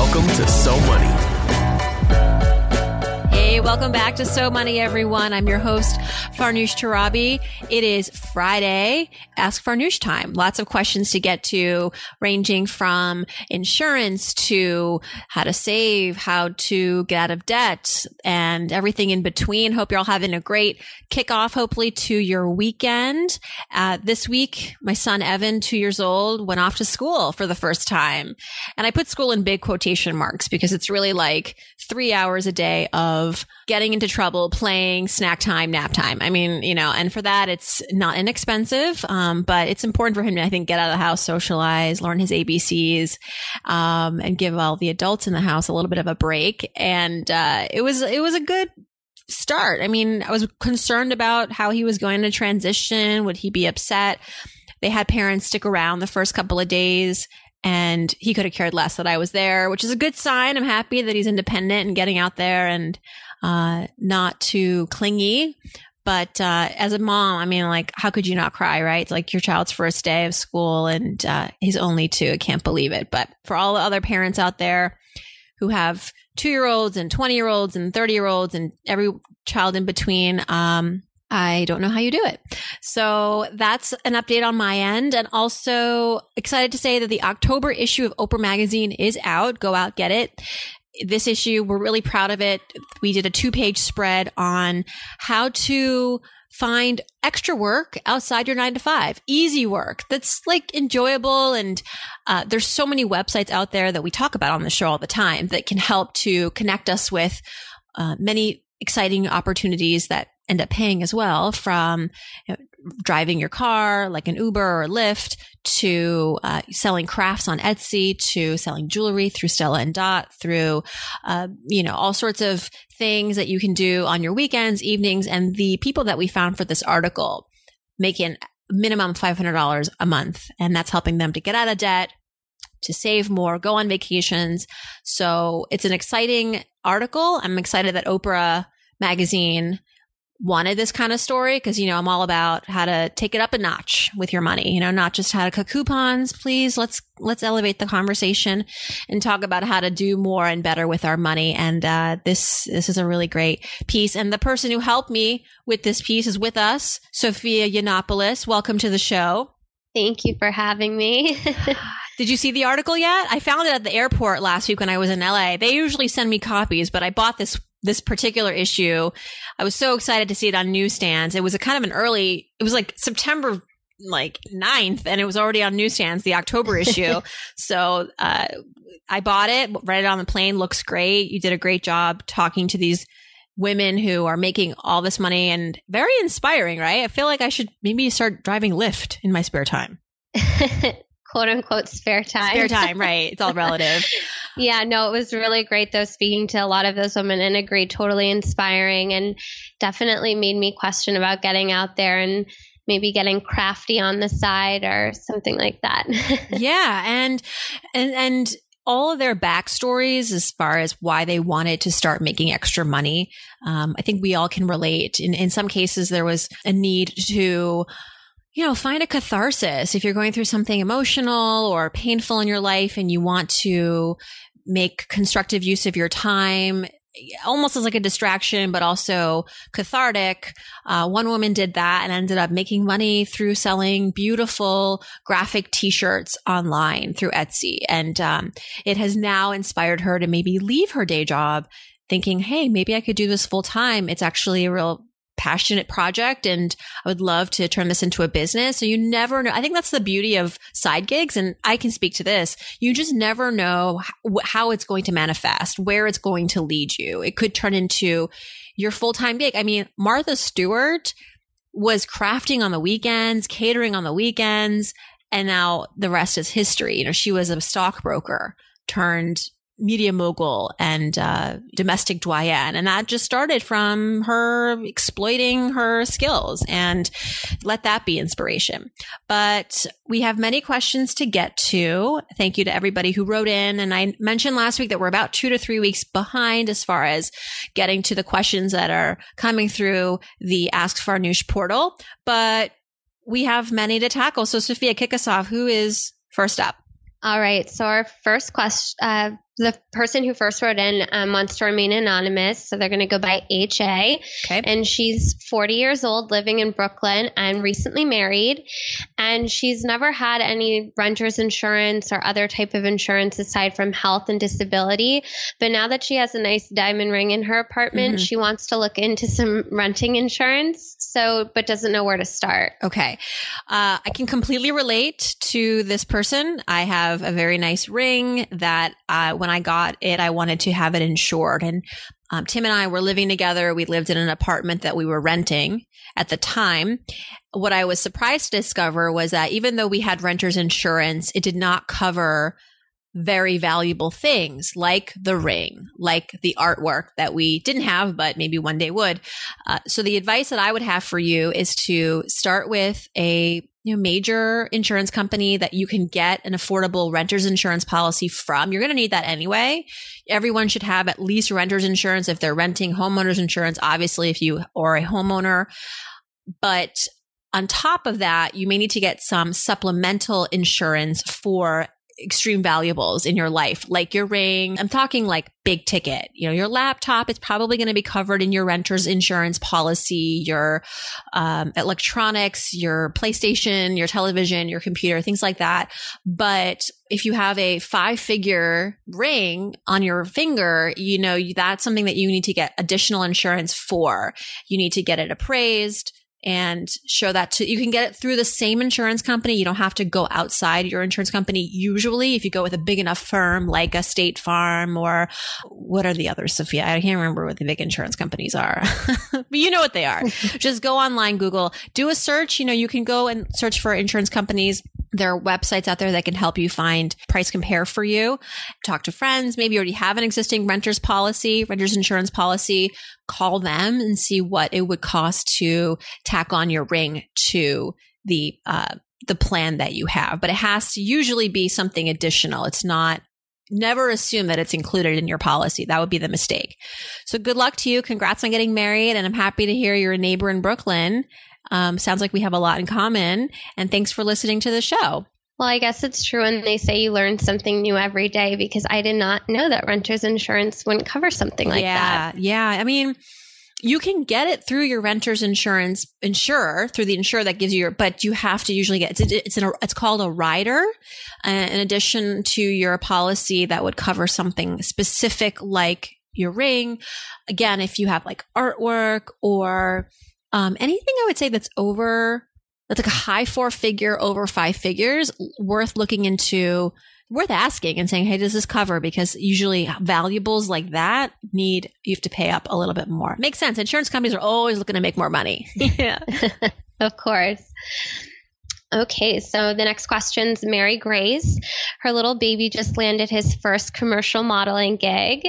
Welcome to So Money. Welcome back to So Money, everyone. I'm your host, Farnoosh Torabi. It is Friday, Ask Farnoosh time. Lots of questions to get to, ranging from insurance to how to save, how to get out of debt, and everything in between. Hope you're all having a great kickoff, hopefully, to your weekend. Uh, this week, my son Evan, two years old, went off to school for the first time. And I put school in big quotation marks because it's really like three hours a day of getting into trouble, playing, snack time, nap time. I mean, you know, and for that, it's not inexpensive, um, but it's important for him to, I think, get out of the house, socialize, learn his ABCs, um, and give all the adults in the house a little bit of a break. And uh, it was it was a good start. I mean, I was concerned about how he was going to transition. Would he be upset? They had parents stick around the first couple of days and he could have cared less that I was there, which is a good sign. I'm happy that he's independent and getting out there and uh, not too clingy. But uh, as a mom, I mean, like, how could you not cry, right? It's like your child's first day of school and uh, he's only two. I can't believe it. But for all the other parents out there who have two year olds and 20 year olds and 30 year olds and every child in between, um, I don't know how you do it. So that's an update on my end. And also excited to say that the October issue of Oprah Magazine is out. Go out, get it this issue, we're really proud of it. We did a two page spread on how to find extra work outside your nine to five, easy work that's like enjoyable. And uh, there's so many websites out there that we talk about on the show all the time that can help to connect us with uh, many exciting opportunities that end up paying as well from you know, driving your car like an Uber or Lyft to uh, selling crafts on Etsy to selling jewelry through Stella and Dot through, uh, you know, all sorts of things that you can do on your weekends, evenings. And the people that we found for this article making minimum $500 a month. And that's helping them to get out of debt, to save more, go on vacations. So it's an exciting article. I'm excited that Oprah magazine wanted this kind of story because you know I'm all about how to take it up a notch with your money you know not just how to cut coupons. Please let's let's elevate the conversation and talk about how to do more and better with our money. And uh, this this is a really great piece. And the person who helped me with this piece is with us Sophia Yiannopoulos. Welcome to the show. Thank you for having me. Did you see the article yet? I found it at the airport last week when I was in LA. They usually send me copies, but I bought this this particular issue. I was so excited to see it on newsstands. It was a kind of an early, it was like September like 9th and it was already on newsstands, the October issue. so, uh, I bought it, read it on the plane, looks great. You did a great job talking to these women who are making all this money and very inspiring, right? I feel like I should maybe start driving Lyft in my spare time. quote unquote spare time. Spare time, right. It's all relative. yeah, no, it was really great though speaking to a lot of those women and agreed totally inspiring and definitely made me question about getting out there and maybe getting crafty on the side or something like that. yeah, and and and all of their backstories as far as why they wanted to start making extra money. Um, I think we all can relate. In in some cases, there was a need to you know, find a catharsis if you're going through something emotional or painful in your life and you want to make constructive use of your time almost as like a distraction, but also cathartic. Uh, one woman did that and ended up making money through selling beautiful graphic t-shirts online through Etsy. And, um, it has now inspired her to maybe leave her day job thinking, Hey, maybe I could do this full time. It's actually a real passionate project and I would love to turn this into a business. So you never know. I think that's the beauty of side gigs. And I can speak to this. You just never know how it's going to manifest, where it's going to lead you. It could turn into your full time gig. I mean, Martha Stewart was crafting on the weekends, catering on the weekends. And now the rest is history. You know, she was a stockbroker turned media mogul and uh, domestic doyen. And that just started from her exploiting her skills and let that be inspiration. But we have many questions to get to. Thank you to everybody who wrote in. And I mentioned last week that we're about two to three weeks behind as far as getting to the questions that are coming through the Ask Farnoosh portal. But we have many to tackle. So, Sophia, kick us off. Who is first up? All right. So our first question, uh, the person who first wrote in um, wants to remain anonymous, so they're going to go by HA. Okay. And she's 40 years old, living in Brooklyn, and recently married. And she's never had any renter's insurance or other type of insurance aside from health and disability. But now that she has a nice diamond ring in her apartment, mm-hmm. she wants to look into some renting insurance. So, but doesn't know where to start. Okay. Uh, I can completely relate to this person. I have a very nice ring that uh, when when I got it, I wanted to have it insured. And um, Tim and I were living together. We lived in an apartment that we were renting at the time. What I was surprised to discover was that even though we had renter's insurance, it did not cover very valuable things like the ring, like the artwork that we didn't have, but maybe one day would. Uh, so the advice that I would have for you is to start with a you know, major insurance company that you can get an affordable renter's insurance policy from. You're going to need that anyway. Everyone should have at least renter's insurance if they're renting homeowner's insurance, obviously, if you are a homeowner. But on top of that, you may need to get some supplemental insurance for extreme valuables in your life, like your ring. I'm talking like big ticket. You know, your laptop is probably going to be covered in your renter's insurance policy, your um, electronics, your PlayStation, your television, your computer, things like that. But if you have a five figure ring on your finger, you know, that's something that you need to get additional insurance for. You need to get it appraised and show that to you can get it through the same insurance company you don't have to go outside your insurance company usually if you go with a big enough firm like a state farm or what are the others sophia i can't remember what the big insurance companies are but you know what they are just go online google do a search you know you can go and search for insurance companies there are websites out there that can help you find price compare for you. Talk to friends. Maybe you already have an existing renter's policy, renter's insurance policy. Call them and see what it would cost to tack on your ring to the, uh, the plan that you have, but it has to usually be something additional. It's not never assume that it's included in your policy. That would be the mistake. So good luck to you. Congrats on getting married. And I'm happy to hear you're a neighbor in Brooklyn. Um, sounds like we have a lot in common. And thanks for listening to the show. Well, I guess it's true when they say you learn something new every day because I did not know that renter's insurance wouldn't cover something like yeah, that. Yeah. Yeah. I mean, you can get it through your renter's insurance insurer through the insurer that gives you your, but you have to usually get it's it's an, it's called a rider, uh, in addition to your policy that would cover something specific like your ring. Again, if you have like artwork or um, anything I would say that's over, that's like a high four figure over five figures, worth looking into, worth asking and saying, Hey, does this cover? Because usually valuables like that need, you have to pay up a little bit more. Makes sense. Insurance companies are always looking to make more money. yeah. of course. Okay, so the next question's Mary Grace. Her little baby just landed his first commercial modeling gig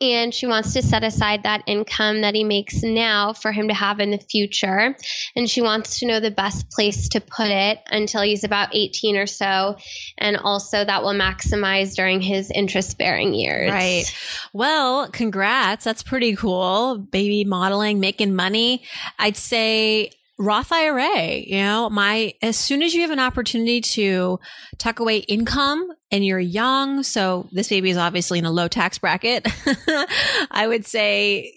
and she wants to set aside that income that he makes now for him to have in the future. And she wants to know the best place to put it until he's about 18 or so. And also that will maximize during his interest bearing years. Right. Well, congrats. That's pretty cool. Baby modeling, making money. I'd say Roth IRA, you know, my, as soon as you have an opportunity to tuck away income and you're young, so this baby is obviously in a low tax bracket, I would say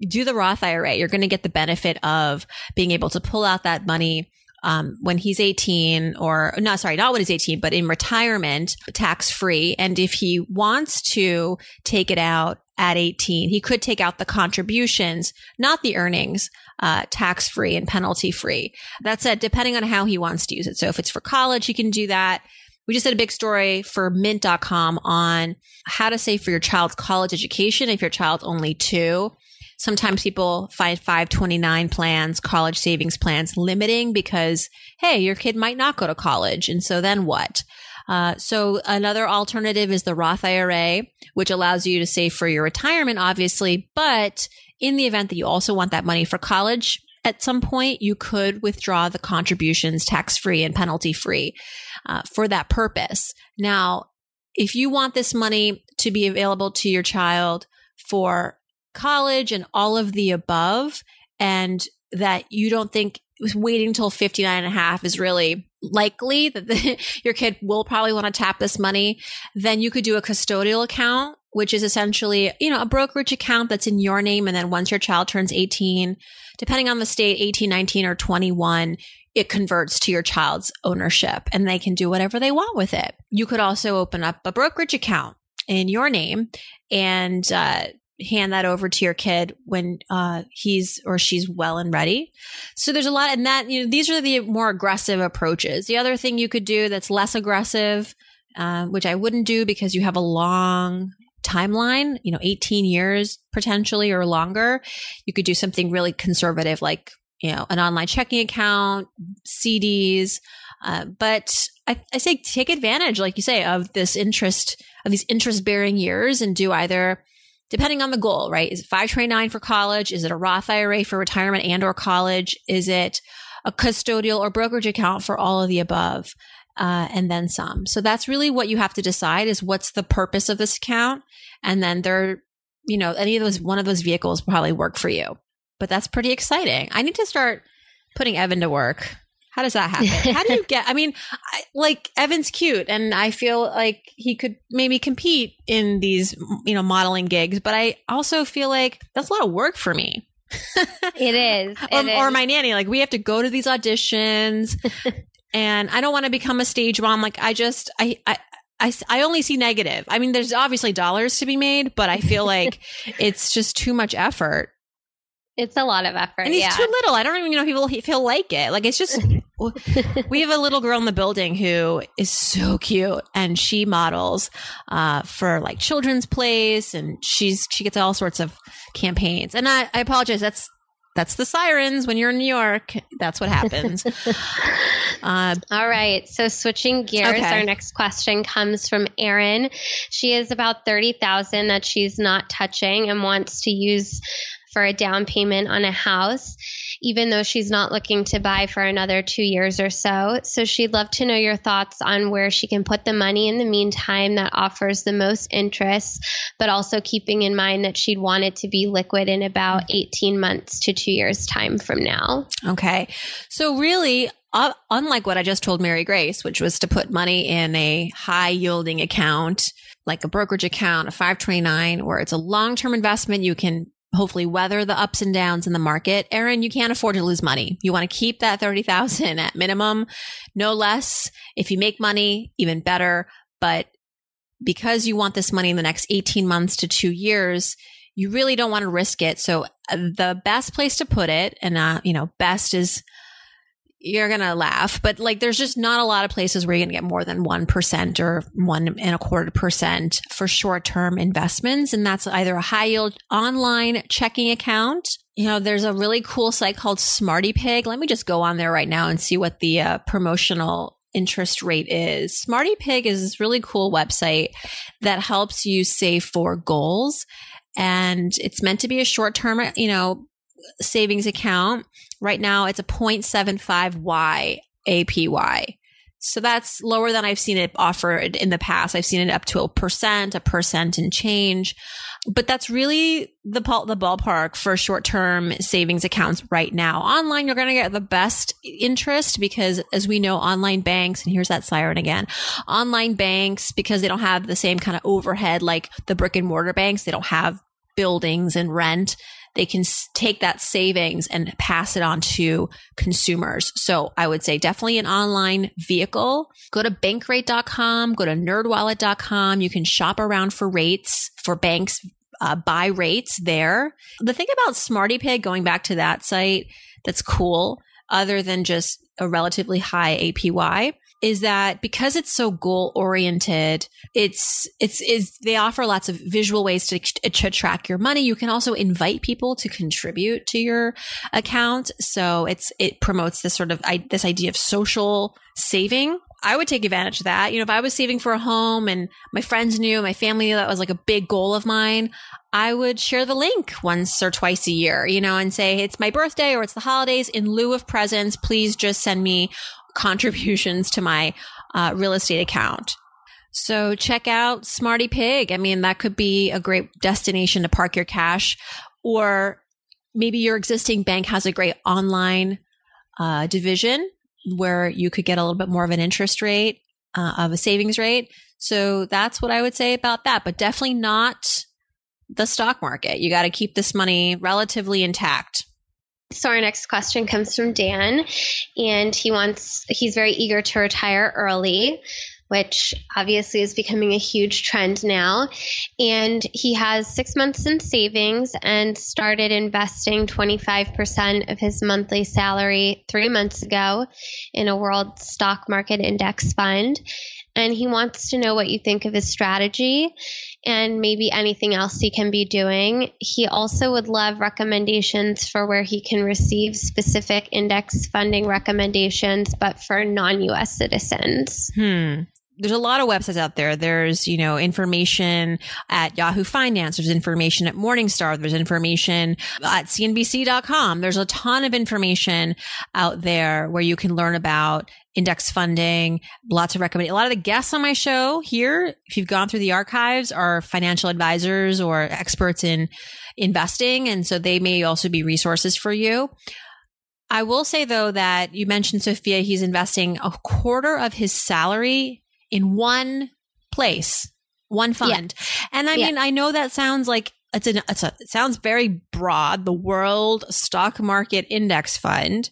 do the Roth IRA. You're going to get the benefit of being able to pull out that money um, when he's 18 or no, sorry, not when he's 18, but in retirement, tax free. And if he wants to take it out at 18, he could take out the contributions, not the earnings, uh, tax free and penalty free. That said, depending on how he wants to use it. So if it's for college, he can do that. We just did a big story for mint.com on how to save for your child's college education if your child's only two. Sometimes people find 529 plans, college savings plans limiting because, hey, your kid might not go to college. And so then what? Uh, so another alternative is the Roth IRA, which allows you to save for your retirement, obviously. But in the event that you also want that money for college, at some point you could withdraw the contributions tax free and penalty free uh, for that purpose. Now, if you want this money to be available to your child for college and all of the above, and that you don't think waiting until 59 and a half is really likely that the, your kid will probably want to tap this money, then you could do a custodial account, which is essentially, you know, a brokerage account that's in your name. And then once your child turns 18, depending on the state, 18, 19, or 21, it converts to your child's ownership and they can do whatever they want with it. You could also open up a brokerage account in your name and uh, hand that over to your kid when uh, he's or she's well and ready. So there's a lot, and that you know these are the more aggressive approaches. The other thing you could do that's less aggressive, uh, which I wouldn't do because you have a long timeline, you know, 18 years potentially or longer. You could do something really conservative like you know an online checking account, CDs. Uh, but I, I say take advantage, like you say, of this interest of these interest bearing years and do either depending on the goal, right? Is it 529 for college? Is it a Roth IRA for retirement and or college? Is it a custodial or brokerage account for all of the above? Uh, and then some. So that's really what you have to decide is what's the purpose of this account. And then there, you know, any of those, one of those vehicles probably work for you, but that's pretty exciting. I need to start putting Evan to work. How does that happen? How do you get? I mean, I, like Evan's cute, and I feel like he could maybe compete in these, you know, modeling gigs. But I also feel like that's a lot of work for me. it is, or, it or is. my nanny. Like we have to go to these auditions, and I don't want to become a stage mom. Like I just, I, I, I, I only see negative. I mean, there's obviously dollars to be made, but I feel like it's just too much effort. It's a lot of effort. And he's yeah. too little. I don't even know if he'll, if he'll like it. Like it's just, we have a little girl in the building who is so cute and she models uh, for like children's place, and she's, she gets all sorts of campaigns. And I, I apologize. That's, that's the sirens when you're in New York. That's what happens. uh, All right. So switching gears, okay. our next question comes from Erin. She is about 30,000 that she's not touching and wants to use for a down payment on a house, even though she's not looking to buy for another two years or so. So she'd love to know your thoughts on where she can put the money in the meantime that offers the most interest, but also keeping in mind that she'd want it to be liquid in about 18 months to two years' time from now. Okay. So really, uh, unlike what I just told Mary Grace, which was to put money in a high yielding account, like a brokerage account, a 529, where it's a long term investment, you can hopefully weather the ups and downs in the market. Erin, you can't afford to lose money. You want to keep that 30,000 at minimum, no less. If you make money, even better. But because you want this money in the next 18 months to two years, you really don't want to risk it. So uh, the best place to put it, and uh, you know, best is you're gonna laugh, but like there's just not a lot of places where you're gonna get more than one percent or one and a quarter percent for short term investments, and that's either a high yield online checking account. You know, there's a really cool site called Smarty Pig. Let me just go on there right now and see what the uh, promotional interest rate is. Smarty Pig is this really cool website that helps you save for goals. And it's meant to be a short term, you know, savings account. Right now it's a 0.75Y APY. So that's lower than I've seen it offered in the past. I've seen it up to a percent, a percent and change. But that's really the the ballpark for short-term savings accounts right now. Online, you're going to get the best interest because as we know, online banks, and here's that siren again, online banks, because they don't have the same kind of overhead like the brick and mortar banks, they don't have buildings and rent they can take that savings and pass it on to consumers. So I would say definitely an online vehicle. Go to bankrate.com, go to nerdwallet.com. You can shop around for rates for banks, uh, buy rates there. The thing about Smarty Pig, going back to that site, that's cool, other than just a relatively high APY, is that because it's so goal oriented, it's, it's, is they offer lots of visual ways to, to track your money. You can also invite people to contribute to your account. So it's, it promotes this sort of, this idea of social saving. I would take advantage of that. You know, if I was saving for a home and my friends knew, my family knew that was like a big goal of mine, I would share the link once or twice a year, you know, and say it's my birthday or it's the holidays. In lieu of presents, please just send me contributions to my uh, real estate account. So check out Smarty Pig. I mean, that could be a great destination to park your cash or maybe your existing bank has a great online uh, division where you could get a little bit more of an interest rate uh, of a savings rate. So that's what I would say about that, but definitely not the stock market. You got to keep this money relatively intact. So our next question comes from Dan, and he wants he's very eager to retire early which obviously is becoming a huge trend now. And he has six months in savings and started investing 25% of his monthly salary three months ago in a world stock market index fund. And he wants to know what you think of his strategy and maybe anything else he can be doing. He also would love recommendations for where he can receive specific index funding recommendations, but for non US citizens. Hmm there's a lot of websites out there. There's, you know, information at Yahoo Finance. There's information at Morningstar. There's information at CNBC.com. There's a ton of information out there where you can learn about index funding, lots of recommend. A lot of the guests on my show here, if you've gone through the archives, are financial advisors or experts in investing. And so they may also be resources for you. I will say though that you mentioned Sophia, he's investing a quarter of his salary in one place, one fund. Yeah. And I yeah. mean, I know that sounds like it's, an, it's a, it sounds very broad, the world stock market index fund.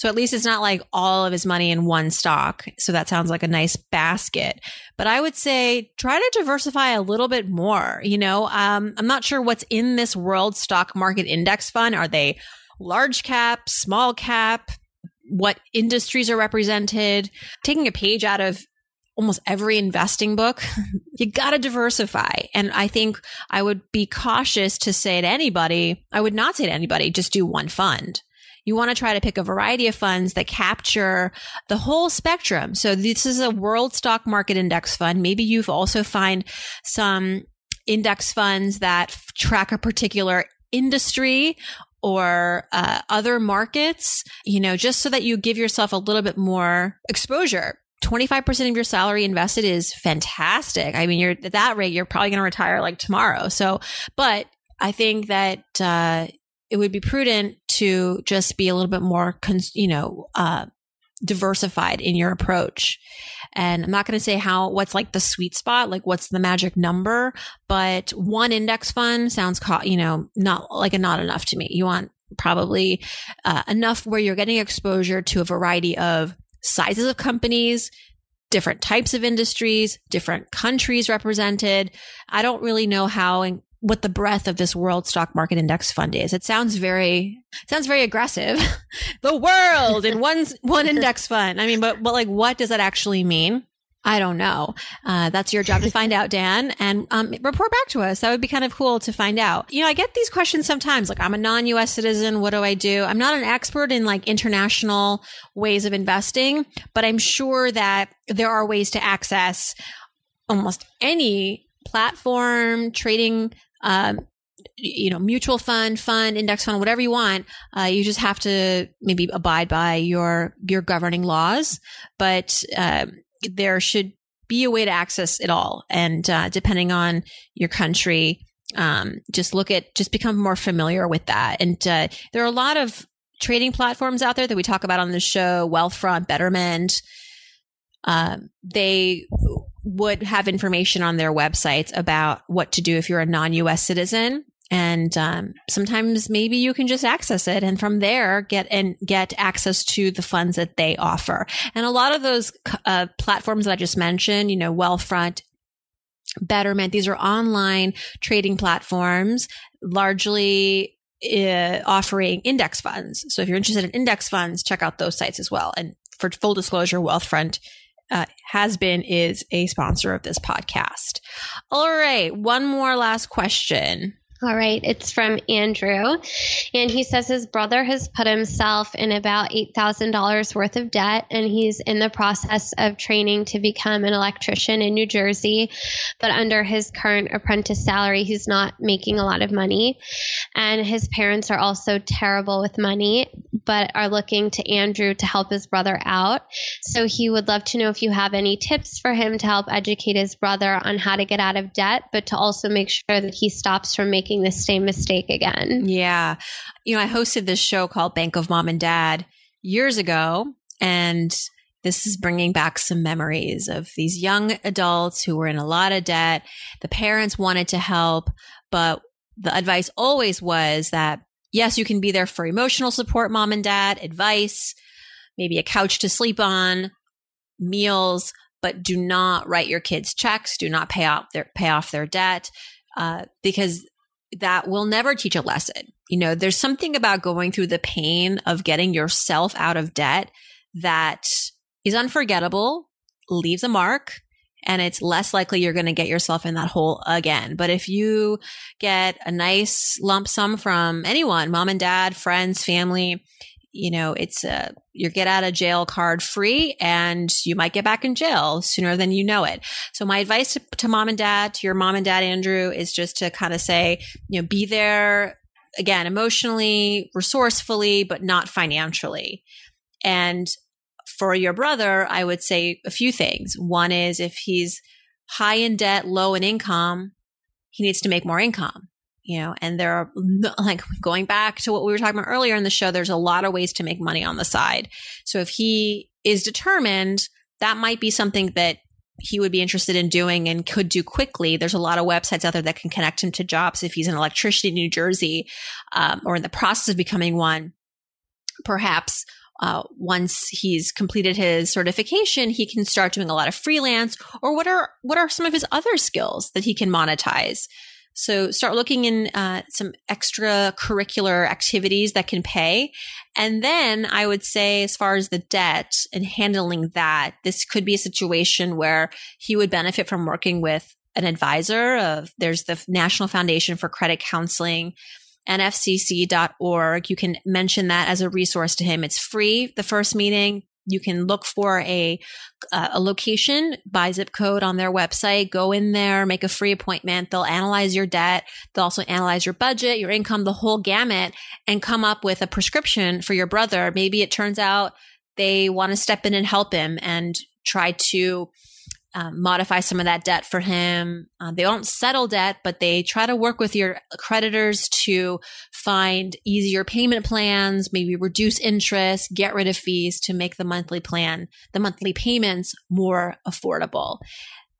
So at least it's not like all of his money in one stock. So that sounds like a nice basket. But I would say try to diversify a little bit more. You know, um, I'm not sure what's in this world stock market index fund. Are they large cap, small cap? What industries are represented? Taking a page out of almost every investing book, you got to diversify. And I think I would be cautious to say to anybody, I would not say to anybody, just do one fund. You want to try to pick a variety of funds that capture the whole spectrum. So this is a world stock market index fund. Maybe you've also find some index funds that track a particular industry or uh, other markets, you know, just so that you give yourself a little bit more exposure 25% of your salary invested is fantastic. I mean, you're at that rate, you're probably going to retire like tomorrow. So, but I think that, uh, it would be prudent to just be a little bit more, you know, uh, diversified in your approach. And I'm not going to say how, what's like the sweet spot, like what's the magic number, but one index fund sounds, co- you know, not like a not enough to me. You want probably uh, enough where you're getting exposure to a variety of sizes of companies, different types of industries, different countries represented. I don't really know how what the breadth of this world stock market index fund is. It sounds very sounds very aggressive. the world in one one index fund. I mean, but but like what does that actually mean? I don't know. Uh, that's your job to find out, Dan, and um, report back to us. That would be kind of cool to find out. You know, I get these questions sometimes. Like, I'm a non-U.S. citizen. What do I do? I'm not an expert in like international ways of investing, but I'm sure that there are ways to access almost any platform, trading, um, you know, mutual fund, fund, index fund, whatever you want. Uh, you just have to maybe abide by your your governing laws, but. Um, there should be a way to access it all. And uh, depending on your country, um, just look at, just become more familiar with that. And uh, there are a lot of trading platforms out there that we talk about on the show, Wealthfront, Betterment. Um, they would have information on their websites about what to do if you're a non-US citizen. And um, sometimes maybe you can just access it and from there get and get access to the funds that they offer. And a lot of those uh, platforms that i just mentioned you know wealthfront betterment these are online trading platforms largely uh, offering index funds. So if you're interested in index funds check out those sites as well. And for full disclosure wealthfront uh, has been is a sponsor of this podcast all right one more last question All right, it's from Andrew. And he says his brother has put himself in about $8,000 worth of debt, and he's in the process of training to become an electrician in New Jersey. But under his current apprentice salary, he's not making a lot of money. And his parents are also terrible with money, but are looking to Andrew to help his brother out. So he would love to know if you have any tips for him to help educate his brother on how to get out of debt, but to also make sure that he stops from making the same mistake again. Yeah. You know, I hosted this show called Bank of Mom and Dad years ago, and this is bringing back some memories of these young adults who were in a lot of debt. The parents wanted to help, but the advice always was that yes, you can be there for emotional support, mom and dad, advice, maybe a couch to sleep on, meals, but do not write your kids checks. Do not pay off their pay off their debt uh, because that will never teach a lesson. You know, there's something about going through the pain of getting yourself out of debt that is unforgettable, leaves a mark, and it's less likely you're going to get yourself in that hole again. But if you get a nice lump sum from anyone, mom and dad, friends, family, you know, it's a, your get out of jail card free and you might get back in jail sooner than you know it. So my advice to, to mom and dad, to your mom and dad, Andrew, is just to kind of say, you know, be there again, emotionally, resourcefully, but not financially. And for your brother, I would say a few things. One is if he's high in debt, low in income, he needs to make more income you know, and there are like going back to what we were talking about earlier in the show, there's a lot of ways to make money on the side. So if he is determined, that might be something that he would be interested in doing and could do quickly. There's a lot of websites out there that can connect him to jobs if he's an electrician in New Jersey um, or in the process of becoming one. Perhaps uh, once he's completed his certification, he can start doing a lot of freelance. Or what are what are some of his other skills that he can monetize? So start looking in uh, some extracurricular activities that can pay. And then I would say, as far as the debt and handling that, this could be a situation where he would benefit from working with an advisor of there's the National Foundation for Credit Counseling nfcc.org. You can mention that as a resource to him. It's free, the first meeting you can look for a uh, a location by zip code on their website. Go in there make a free appointment. They'll analyze your debt. They'll also analyze your budget your income the whole gamut and come up with a prescription for your brother. Maybe it turns out they want to step in and help him and try to um, modify some of that debt for him. Uh, they don't settle debt, but they try to work with your creditors to find easier payment plans, maybe reduce interest, get rid of fees to make the monthly plan, the monthly payments more affordable.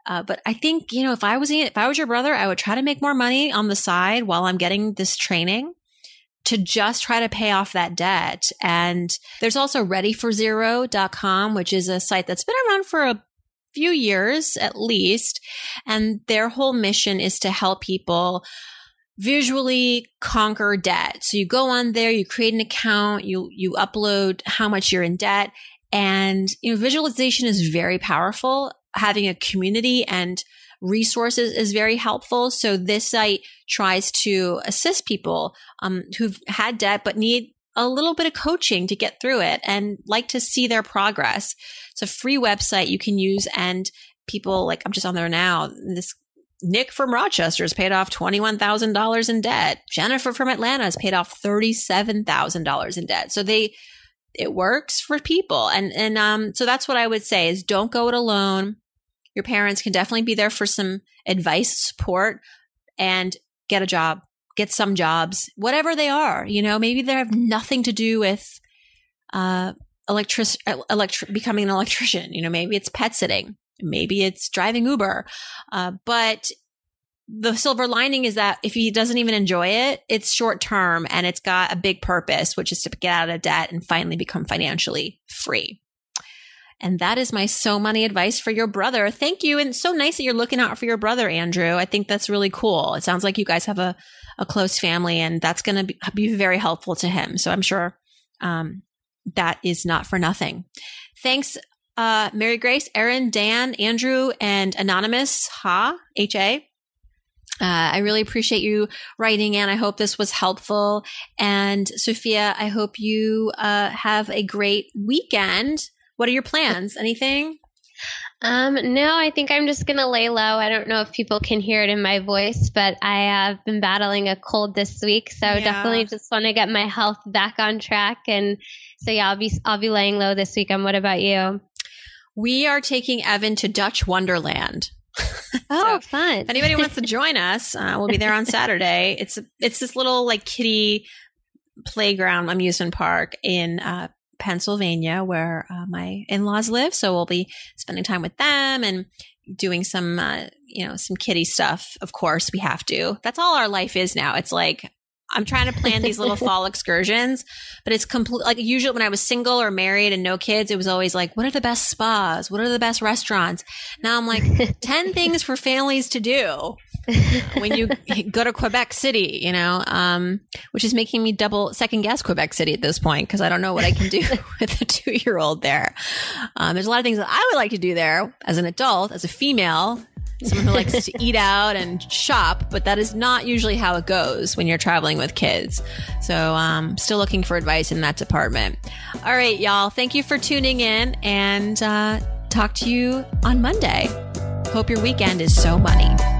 Uh, but I think you know if I was if I was your brother, I would try to make more money on the side while I'm getting this training to just try to pay off that debt. And there's also readyforzero.com, which is a site that's been around for a few years at least. And their whole mission is to help people visually conquer debt. So you go on there, you create an account, you, you upload how much you're in debt. And, you know, visualization is very powerful. Having a community and resources is very helpful. So this site tries to assist people um, who've had debt but need a little bit of coaching to get through it and like to see their progress. It's a free website you can use and people like I'm just on there now. This Nick from Rochester has paid off $21,000 in debt. Jennifer from Atlanta has paid off $37,000 in debt. So they it works for people. And and um so that's what I would say is don't go it alone. Your parents can definitely be there for some advice, support and get a job get some jobs, whatever they are. You know, maybe they have nothing to do with uh, electric, becoming an electrician. You know, maybe it's pet sitting, maybe it's driving Uber. Uh, but the silver lining is that if he doesn't even enjoy it, it's short term and it's got a big purpose, which is to get out of debt and finally become financially free. And that is my so money advice for your brother. Thank you. And so nice that you're looking out for your brother, Andrew. I think that's really cool. It sounds like you guys have a, a close family and that's going to be, be, very helpful to him. So I'm sure, um, that is not for nothing. Thanks, uh, Mary Grace, Erin, Dan, Andrew, and Anonymous Ha, H A. Uh, I really appreciate you writing in. I hope this was helpful. And Sophia, I hope you uh, have a great weekend. What are your plans? Anything? Um, no, I think I'm just gonna lay low. I don't know if people can hear it in my voice, but I have been battling a cold this week, so yeah. definitely just want to get my health back on track. And so yeah, I'll be I'll be laying low this weekend. What about you? We are taking Evan to Dutch Wonderland. Oh, so fun! If anybody wants to join us, uh, we'll be there on Saturday. It's it's this little like kiddie playground amusement park in uh, Pennsylvania, where uh, my in laws live. So we'll be spending time with them and doing some, uh, you know, some kitty stuff. Of course, we have to. That's all our life is now. It's like I'm trying to plan these little fall excursions, but it's complete. Like usually when I was single or married and no kids, it was always like, what are the best spas? What are the best restaurants? Now I'm like, 10 things for families to do when you go to Quebec City, you know, um, which is making me double second guess Quebec City at this point because I don't know what I can do with a two year old there. Um, there's a lot of things that I would like to do there as an adult, as a female, someone who likes to eat out and shop, but that is not usually how it goes when you're traveling with kids. So, um, still looking for advice in that department. All right, y'all. Thank you for tuning in and uh, talk to you on Monday. Hope your weekend is so money.